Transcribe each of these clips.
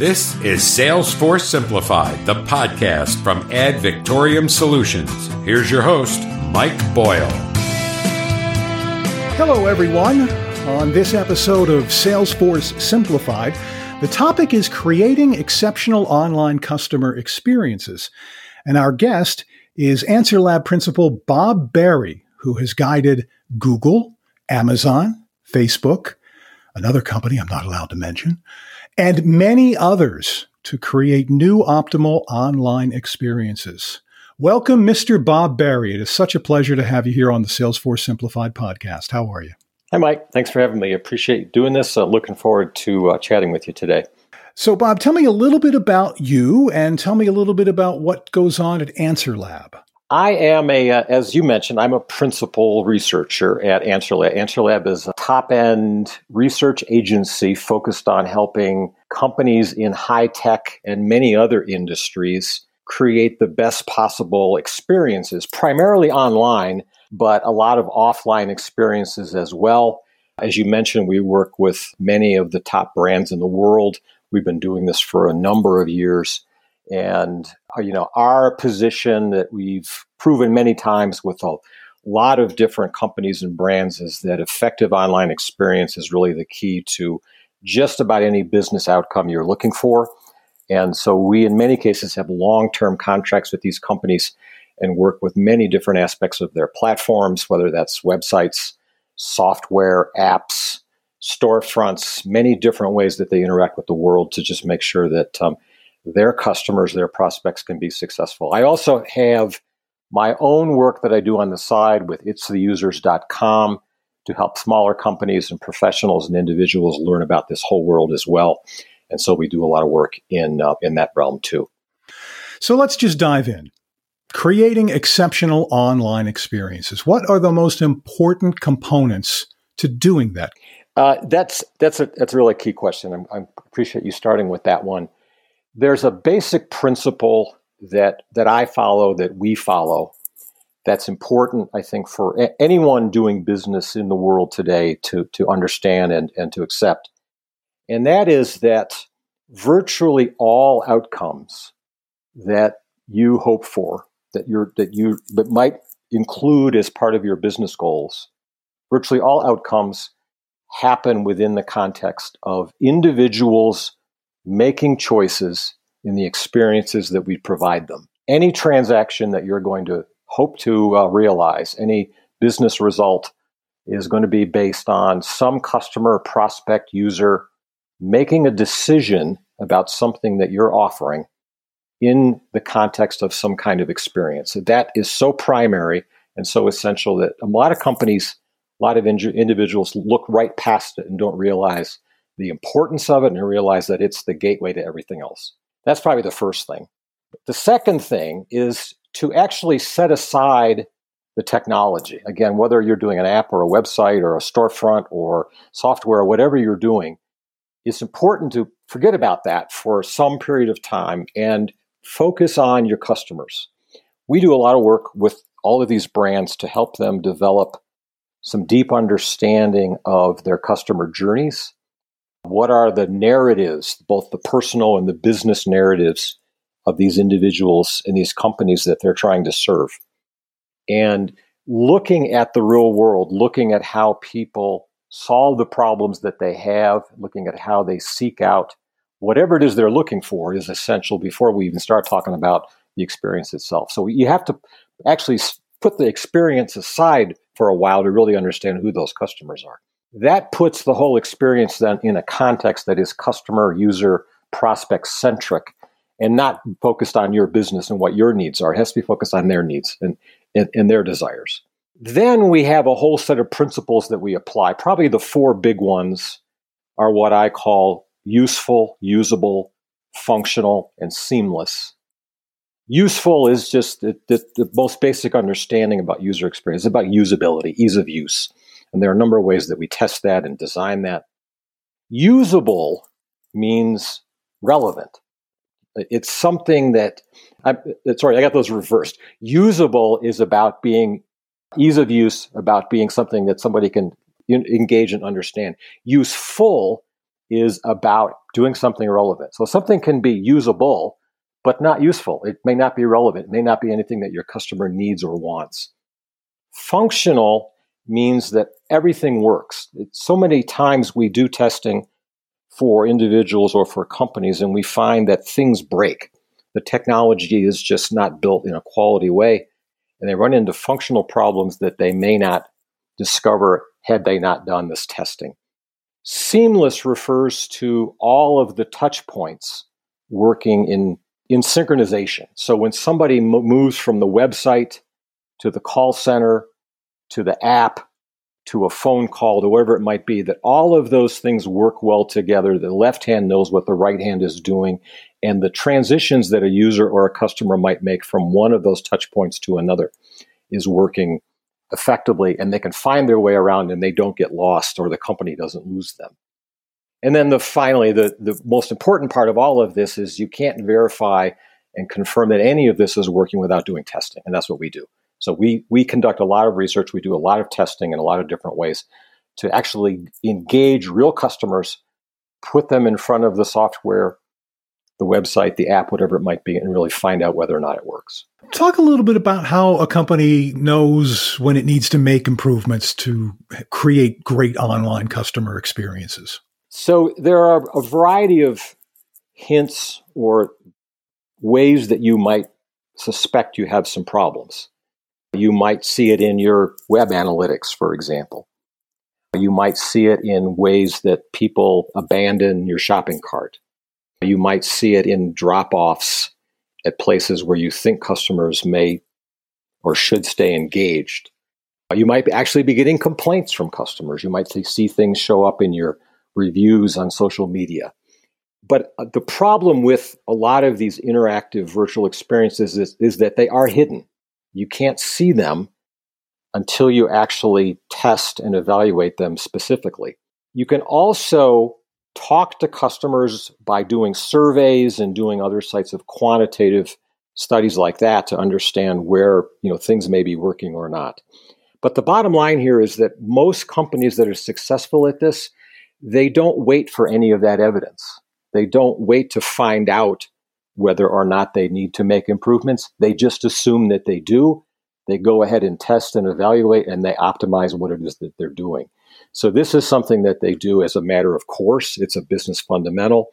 This is Salesforce Simplified, the podcast from Ad Victoriam Solutions. Here's your host, Mike Boyle. Hello, everyone. On this episode of Salesforce Simplified, the topic is creating exceptional online customer experiences. And our guest is AnswerLab principal Bob Barry, who has guided Google, Amazon, Facebook, another company I'm not allowed to mention, and many others to create new optimal online experiences. Welcome, Mr. Bob Barry. It is such a pleasure to have you here on the Salesforce Simplified podcast. How are you? Hi, Mike. Thanks for having me. Appreciate doing this. Uh, looking forward to uh, chatting with you today. So, Bob, tell me a little bit about you and tell me a little bit about what goes on at AnswerLab. I am a, uh, as you mentioned, I'm a principal researcher at AnswerLab. AnswerLab is a top end research agency focused on helping companies in high tech and many other industries create the best possible experiences, primarily online, but a lot of offline experiences as well. As you mentioned, we work with many of the top brands in the world. We've been doing this for a number of years. And, uh, you know, our position that we've proven many times with a lot of different companies and brands is that effective online experience is really the key to just about any business outcome you're looking for. And so we, in many cases, have long term contracts with these companies and work with many different aspects of their platforms, whether that's websites, software, apps, storefronts, many different ways that they interact with the world to just make sure that um, their customers, their prospects can be successful. I also have my own work that I do on the side with itstheusers.com to help smaller companies and professionals and individuals learn about this whole world as well. And so we do a lot of work in uh, in that realm too. So let's just dive in. Creating exceptional online experiences. What are the most important components to doing that? Uh, that's that's a that's a really key question. I appreciate you starting with that one there's a basic principle that that I follow that we follow that's important I think for a- anyone doing business in the world today to to understand and and to accept. And that is that virtually all outcomes that you hope for that you're that you that might include as part of your business goals virtually all outcomes happen within the context of individuals making choices in the experiences that we provide them. Any transaction that you're going to hope to uh, realize, any business result, is going to be based on some customer, prospect, user making a decision about something that you're offering in the context of some kind of experience. That is so primary and so essential that a lot of companies, a lot of in- individuals look right past it and don't realize the importance of it and realize that it's the gateway to everything else. That's probably the first thing. The second thing is to actually set aside the technology. Again, whether you're doing an app or a website or a storefront or software or whatever you're doing, it's important to forget about that for some period of time and focus on your customers. We do a lot of work with all of these brands to help them develop some deep understanding of their customer journeys what are the narratives, both the personal and the business narratives of these individuals and these companies that they're trying to serve? And looking at the real world, looking at how people solve the problems that they have, looking at how they seek out whatever it is they're looking for is essential before we even start talking about the experience itself. So you have to actually put the experience aside for a while to really understand who those customers are. That puts the whole experience then in a context that is customer, user, prospect centric and not focused on your business and what your needs are. It has to be focused on their needs and, and, and their desires. Then we have a whole set of principles that we apply. Probably the four big ones are what I call useful, usable, functional, and seamless. Useful is just the, the, the, most basic understanding about user experience. It's about usability, ease of use. And there are a number of ways that we test that and design that. Usable means relevant. It's something that, I, uh, sorry, I got those reversed. Usable is about being ease of use, about being something that somebody can engage and understand. Useful is about doing something relevant. So something can be usable, but not useful. It may not be relevant. It may not be anything that your customer needs or wants. Functional means that everything works. so many times we do testing for individuals or for companies, and we find that things break. The technology is just not built in a quality way, and they run into functional problems that they may not discover had they not done this testing. Seamless refers to all of the touch points working in, in synchronization. So when somebody moves from the website to the call center to the app to a phone call to whatever it might be, that all of those things work well together. The left hand knows what the right hand is doing, and the transitions that a user or a customer might make from one of those touch points to another is working effectively, and they can find their way around and they don't get lost or the company doesn't lose them. And then the finally, the, the most important part of all of this is you can't verify and confirm that any of this is working without doing testing, and that's what we do. So we we conduct a lot of research, we do a lot of testing in a lot of different ways to actually engage real customers, put them in front of the software, the website, the app, whatever it might be, and really find out whether or not it works. Talk a little bit about how a company knows when it needs to make improvements to create great online customer experiences. So there are a variety of hints or ways that you might suspect you have some problems. You might see it in your web analytics, for example. You might see it in ways that people abandon your shopping cart. You might see it in drop offs at places where you think customers may or should stay engaged. You might actually be getting complaints from customers. You might see things show up in your reviews on social media. But uh, the problem with a lot of these interactive virtual experiences is, is that they are hidden. You can't see them until you actually test and evaluate them specifically. You can also talk to customers by doing surveys and doing other sites of quantitative studies like that to understand where you know things may be working or not. But the bottom line here is that most companies that are successful at this, they don't wait for any of that evidence. They don't wait to find out whether or not they need to make improvements. They just assume that they do. They go ahead and test and evaluate and they optimize what it is that they're doing. So, this is something that they do as a matter of course. It's a business fundamental.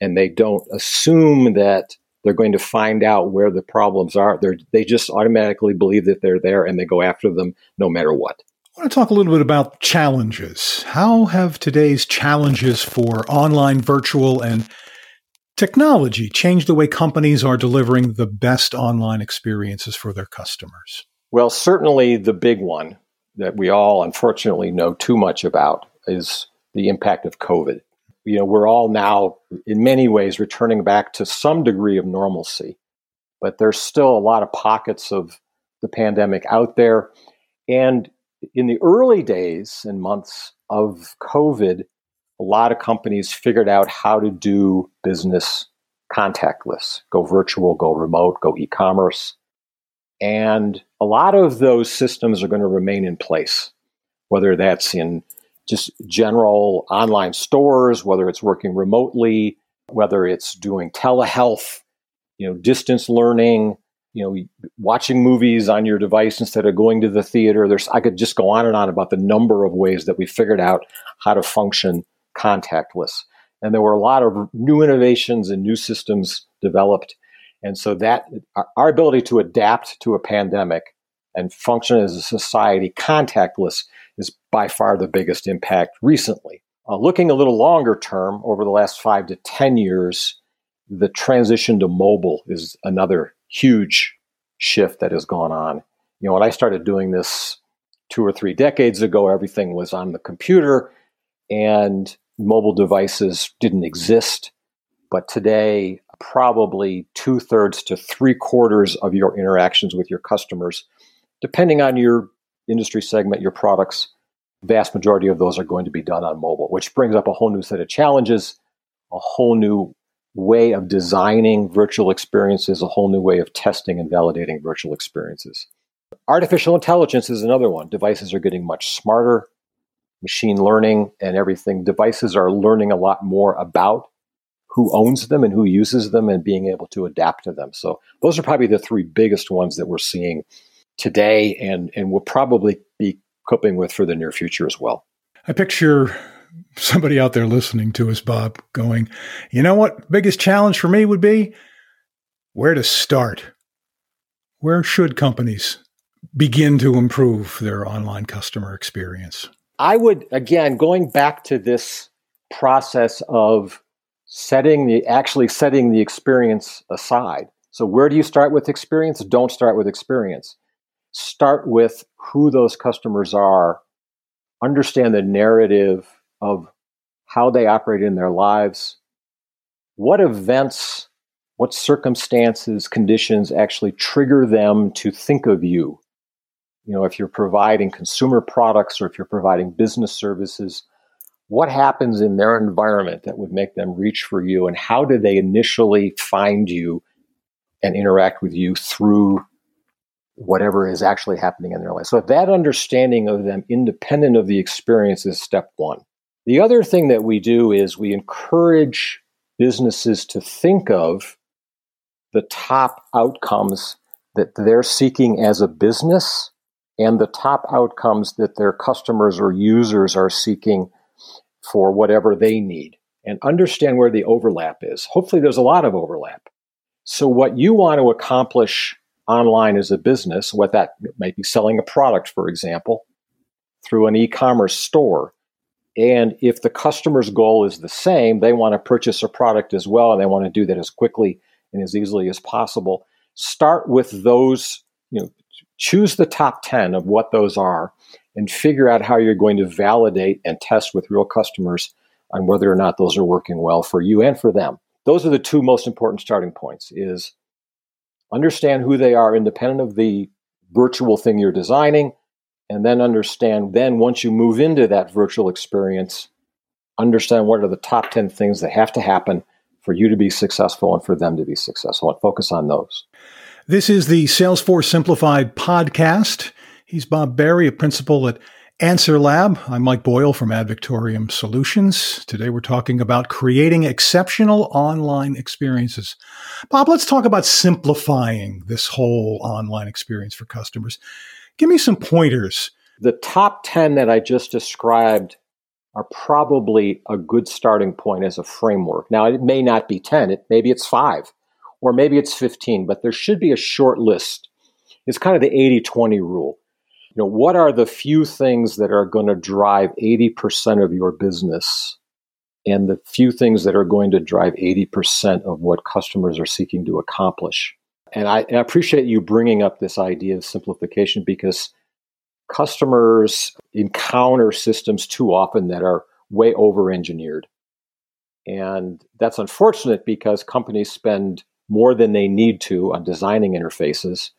And they don't assume that they're going to find out where the problems are. They're, they just automatically believe that they're there and they go after them no matter what. I want to talk a little bit about challenges. How have today's challenges for online, virtual, and technology changed the way companies are delivering the best online experiences for their customers? Well, certainly the big one that we all unfortunately know too much about is the impact of COVID. You know, we're all now in many ways returning back to some degree of normalcy, but there's still a lot of pockets of the pandemic out there. And in the early days and months of COVID, a lot of companies figured out how to do business contactless, go virtual, go remote, go e commerce. And a lot of those systems are going to remain in place, whether that's in just general online stores, whether it's working remotely, whether it's doing telehealth, you know, distance learning, you know, watching movies on your device instead of going to the theater. There's I could just go on and on about the number of ways that we figured out how to function contactless. And there were a lot of new innovations and new systems developed. And so that our ability to adapt to a pandemic and function as a society contactless is by far the biggest impact recently. Uh, looking a little longer term, over the last five to 10 years, the transition to mobile is another huge shift that has gone on. You know, when I started doing this two or three decades ago, everything was on the computer and mobile devices didn't exist. But today, probably two thirds to three quarters of your interactions with your customers, depending on your industry segment, your products, vast majority of those are going to be done on mobile, which brings up a whole new set of challenges, a whole new way of designing virtual experiences, a whole new way of testing and validating virtual experiences. Artificial intelligence is another one. Devices are getting much smarter, machine learning and everything, devices are learning a lot more about who owns them and who uses them and being able to adapt to them. So those are probably the three biggest ones that we're seeing today and, and will probably be coping with for the near future as well. I picture somebody out there listening to us, Bob, going, you know what? Biggest challenge for me would be where to start. Where should companies begin to improve their online customer experience? I would, again, going back to this process of setting the actually setting the experience aside. So, where do you start with experience? Don't start with experience. Start with who those customers are, understand the narrative of how they operate in their lives, what events, what circumstances, conditions actually trigger them to think of you. You know, if you're providing consumer products or if you're providing business services, what happens in their environment that would make them reach for you and how do they initially find you and interact with you through whatever is actually happening in their life. So that understanding of them independent of the experience is step one. The other thing that we do is we encourage businesses to think of the top outcomes that they're seeking as a business and the top outcomes that their customers or users are seeking for whatever they need and understand where the overlap is. Hopefully, there's a lot of overlap. So, what you want to accomplish online as a business, what that might be selling a product, for example, through an e commerce store. And if the customer's goal is the same, they want to purchase a product as well, and they want to do that as quickly and as easily as possible. Start with those, you know, choose the top 10 of what those are and figure out how you're going to validate and test with real customers on whether or not those are working well for you and for them. Those are the two most important starting points is understand who they are independent of the virtual thing you're designing and then understand then once you move into that virtual experience understand what are the top 10 things that have to happen for you to be successful and for them to be successful and focus on those this is the salesforce simplified podcast he's bob barry a principal at AnswerLab. I'm Mike Boyle from Ad Victoriam Solutions. Today we're talking about creating exceptional online experiences. Bob, let's talk about simplifying this whole online experience for customers. Give me some pointers. The top 10 that I just described are probably a good starting point as a framework. Now, it may not be 10, it, maybe it's five, or maybe it's 15, but there should be a short list. It's kind of the 80 20 rule you know, what are the few things that are going to drive 80% of your business and the few things that are going to drive 80% of what customers are seeking to accomplish? And I, and I appreciate you bringing up this idea of simplification because customers encounter systems too often that are way over engineered. And that's unfortunate because companies spend more than they need to on designing interfaces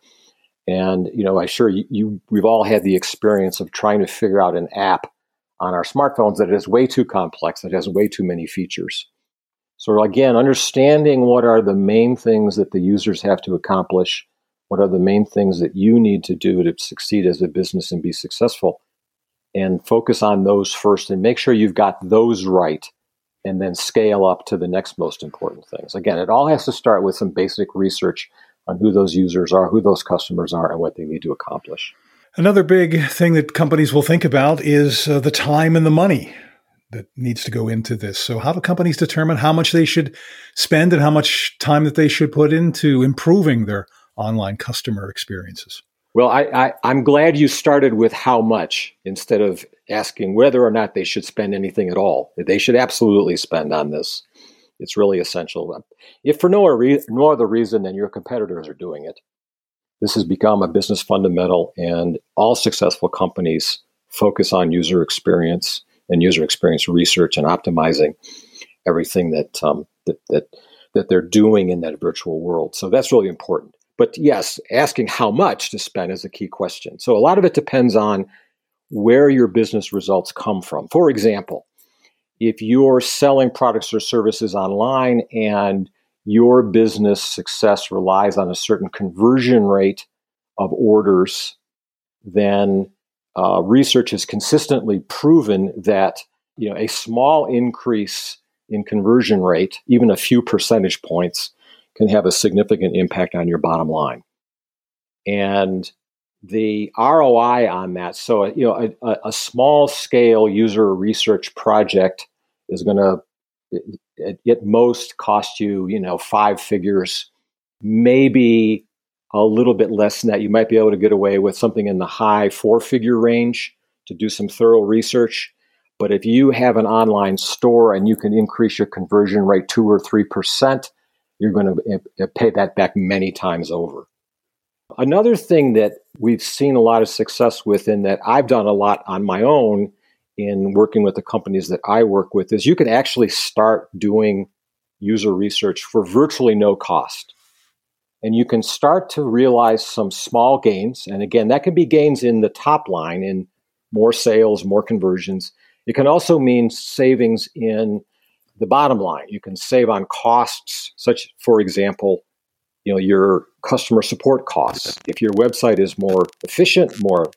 and you know, I sure you, you, we've all had the experience of trying to figure out an app on our smartphones that is way too complex, that has way too many features. So again, understanding what are the main things that the users have to accomplish, what are the main things that you need to do to succeed as a business and be successful, and focus on those first and make sure you've got those right and then scale up to the next most important things. Again, it all has to start with some basic research on who those users are, who those customers are, and what they need to accomplish. Another big thing that companies will think about is uh, the time and the money that needs to go into this. So, how do companies determine how much they should spend and how much time that they should put into improving their online customer experiences? Well, I, I, am glad you started with how much instead of asking whether or not they should spend anything at all. They should absolutely spend on this. It's really essential. If for no, re- no other reason than your competitors are doing it, this has become a business fundamental, and all successful companies focus on user experience and user experience research and optimizing everything that um, that, that that they're doing in that virtual world. So that's really important. But yes, asking how much to spend is a key question. So a lot of it depends on where your business results come from. For example, if you're selling products or services online and your business success relies on a certain conversion rate of orders, then uh, research has consistently proven that you know a small increase in conversion rate, even a few percentage points, can have a significant impact on your bottom line. And the ROI on that, so uh, you know, a, a small scale user research project is going to at most cost you, you know, five figures, maybe a little bit less than that. You might be able to get away with something in the high four figure range to do some thorough research. But if you have an online store and you can increase your conversion rate two or three percent, you're going to eh, eh, pay that back many times over. Another thing that we've seen a lot of success with, and that I've done a lot on my own in working with the companies that I work with, is you can actually start doing user research for virtually no cost. And you can start to realize some small gains. And again, that can be gains in the top line in more sales, more conversions. It can also mean savings in the bottom line. You can save on costs, such, for example, you know, your customer support costs. If your website is more efficient, more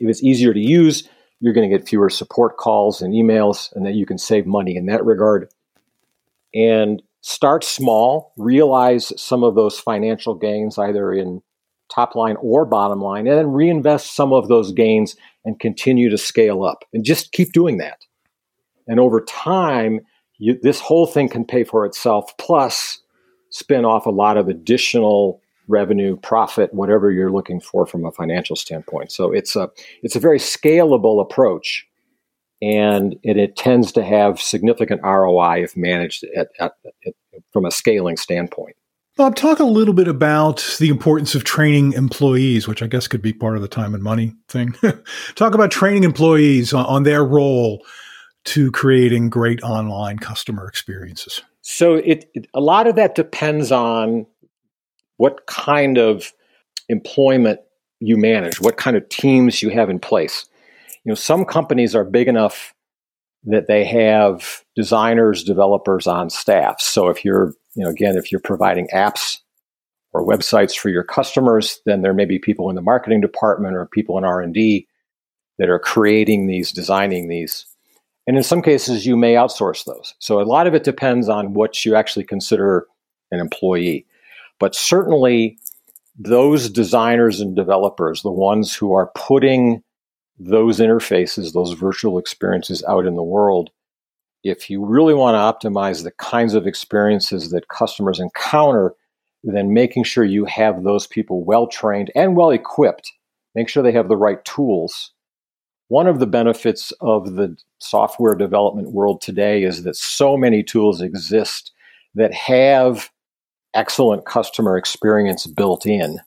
if it's easier to use, you're going to get fewer support calls and emails, and that you can save money in that regard. And start small, realize some of those financial gains either in top line or bottom line, and then reinvest some of those gains and continue to scale up. And just keep doing that. And over time, you, this whole thing can pay for itself, plus spin off a lot of additional revenue, profit, whatever you're looking for from a financial standpoint. So it's a it's a very scalable approach, and it, it tends to have significant ROI if managed at, at, at, from a scaling standpoint. Bob, talk a little bit about the importance of training employees, which I guess could be part of the time and money thing. talk about training employees on, on their role to creating great online customer experiences. So it, it, a lot of that depends on what kind of employment you manage, what kind of teams you have in place. You know, some companies are big enough that they have designers, developers on staff. So if you're, you know, again, if you're providing apps or websites for your customers, then there may be people in the marketing department or people in R&D that are creating these, designing these. And in some cases, you may outsource those. So a lot of it depends on what you actually consider an employee. But certainly, those designers and developers, the ones who are putting those interfaces, those virtual experiences out in the world, if you really want to optimize the kinds of experiences that customers encounter, then making sure you have those people well trained and well equipped, make sure they have the right tools one of the benefits of the software development world today is that so many tools exist that have excellent customer experience built in.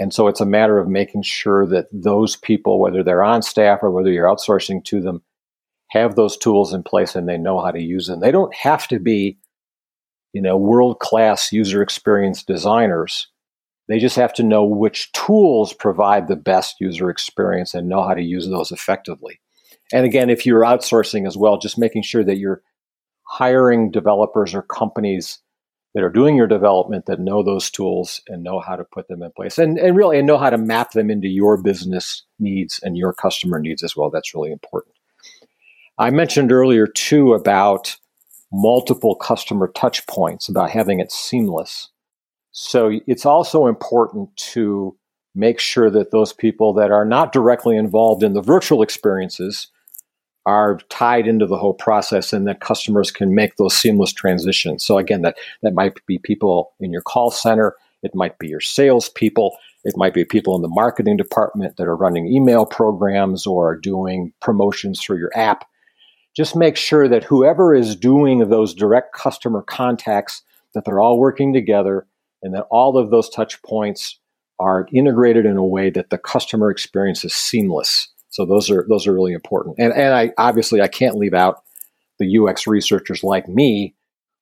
And so it's a matter of making sure that those people, whether they're on staff or whether you're outsourcing to them, have those tools in place and they know how to use them. They don't have to be, you know, world class user experience designers they just have to know which tools provide the best user experience and know how to use those effectively. And again, if you're outsourcing as well, just making sure that you're hiring developers or companies that are doing your development that know those tools and know how to put them in place and, and really and know how to map them into your business needs and your customer needs as well. That's really important. I mentioned earlier too about multiple customer touch points, about having it seamless. So it's also important to make sure that those people that are not directly involved in the virtual experiences are tied into the whole process and that customers can make those seamless transitions. So again, that, that might be people in your call center, it might be your salespeople, it might be people in the marketing department that are running email programs or are doing promotions through your app. Just make sure that whoever is doing those direct customer contacts, that they're all working together and that all of those touch points are integrated in a way that the customer experience is seamless. So those are those are really important. And and I obviously I can't leave out the UX researchers like me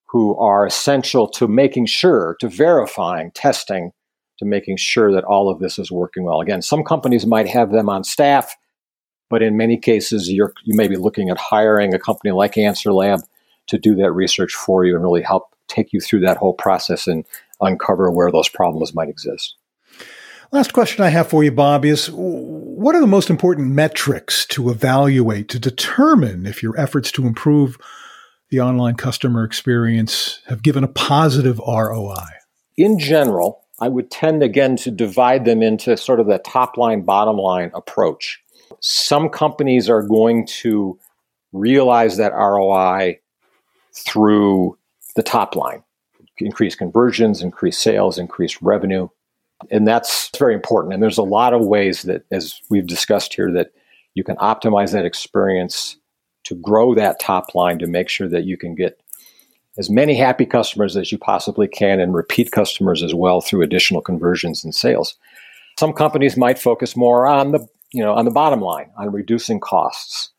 who are essential to making sure to verifying, testing, to making sure that all of this is working well. Again, some companies might have them on staff, but in many cases you're you may be looking at hiring a company like AnswerLab to do that research for you and really help take you through that whole process and uncover where those problems might exist. Last question I have for you, Bob, is what are the most important metrics to evaluate to determine if your efforts to improve the online customer experience have given a positive ROI? In general, I would tend again to divide them into sort of the top line, bottom line approach. Some companies are going to realize that ROI through the top line increase conversions, increase sales, increase revenue. And that's very important. And there's a lot of ways that, as we've discussed here, that you can optimize that experience to grow that top line to make sure that you can get as many happy customers as you possibly can and repeat customers as well through additional conversions and sales. Some companies might focus more on the you know on the bottom line, on reducing costs,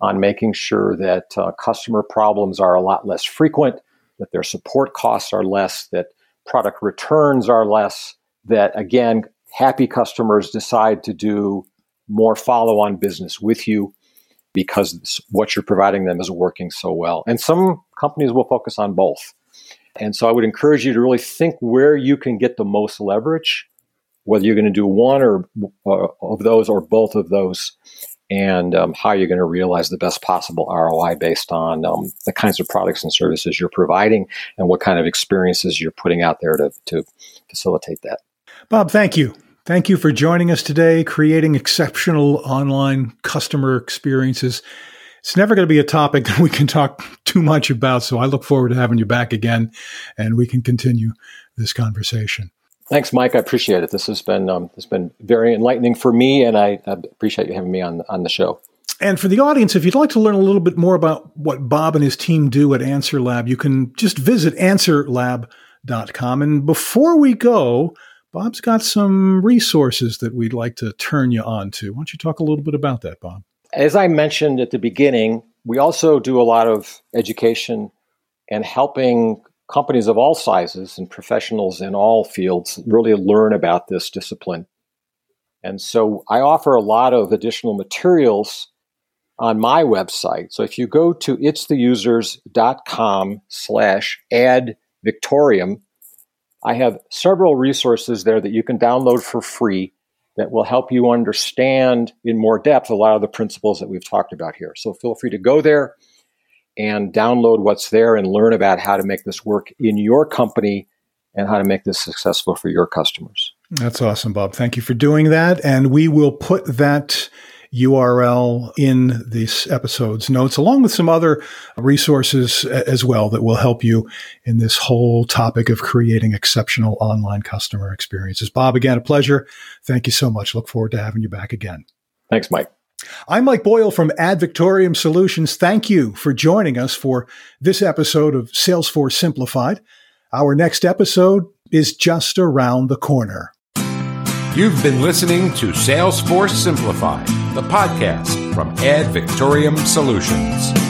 on making sure that uh, customer problems are a lot less frequent, that their support costs are less, that product returns are less, that again happy customers decide to do more follow-on business with you because what you're providing them is working so well. And some companies will focus on both. And so I would encourage you to really think where you can get the most leverage, whether you're going to do one or, or of those or both of those, and um, how you're going to realize the best possible ROI based on um, the kinds of products and services you're providing and what kind of experiences you're putting out there to, to facilitate that. Bob, thank you. Thank you for joining us today, creating exceptional online customer experiences. It's never going to be a topic that we can talk too much about, so I look forward to having you back again and we can continue this conversation. Thanks, Mike. I appreciate it. This has been um, this has been very enlightening for me, and I, I appreciate you having me on on the show. And for the audience, if you'd like to learn a little bit more about what Bob and his team do at AnswerLab, you can just visit answerlab.com. And before we go, Bob's got some resources that we'd like to turn you on to. Why don't you talk a little bit about that, Bob? As I mentioned at the beginning, we also do a lot of education and helping companies of all sizes and professionals in all fields really learn about this discipline. And so I offer a lot of additional materials on my website. So if you go to itstheusers.com slash add Victoriam, I have several resources there that you can download for free that will help you understand in more depth a lot of the principles that we've talked about here. So feel free to go there and download what's there and learn about how to make this work in your company and how to make this successful for your customers. That's awesome, Bob. Thank you for doing that. And we will put that URL in this episode's notes, along with some other resources as well that will help you in this whole topic of creating exceptional online customer experiences. Bob, again, a pleasure. Thank you so much. Look forward to having you back again. Thanks, Mike. I'm Mike Boyle from Ad Victoriam Solutions. Thank you for joining us for this episode of Salesforce Simplified. Our next episode is just around the corner. You've been listening to Salesforce Simplified, the podcast from Ad Victoriam Solutions.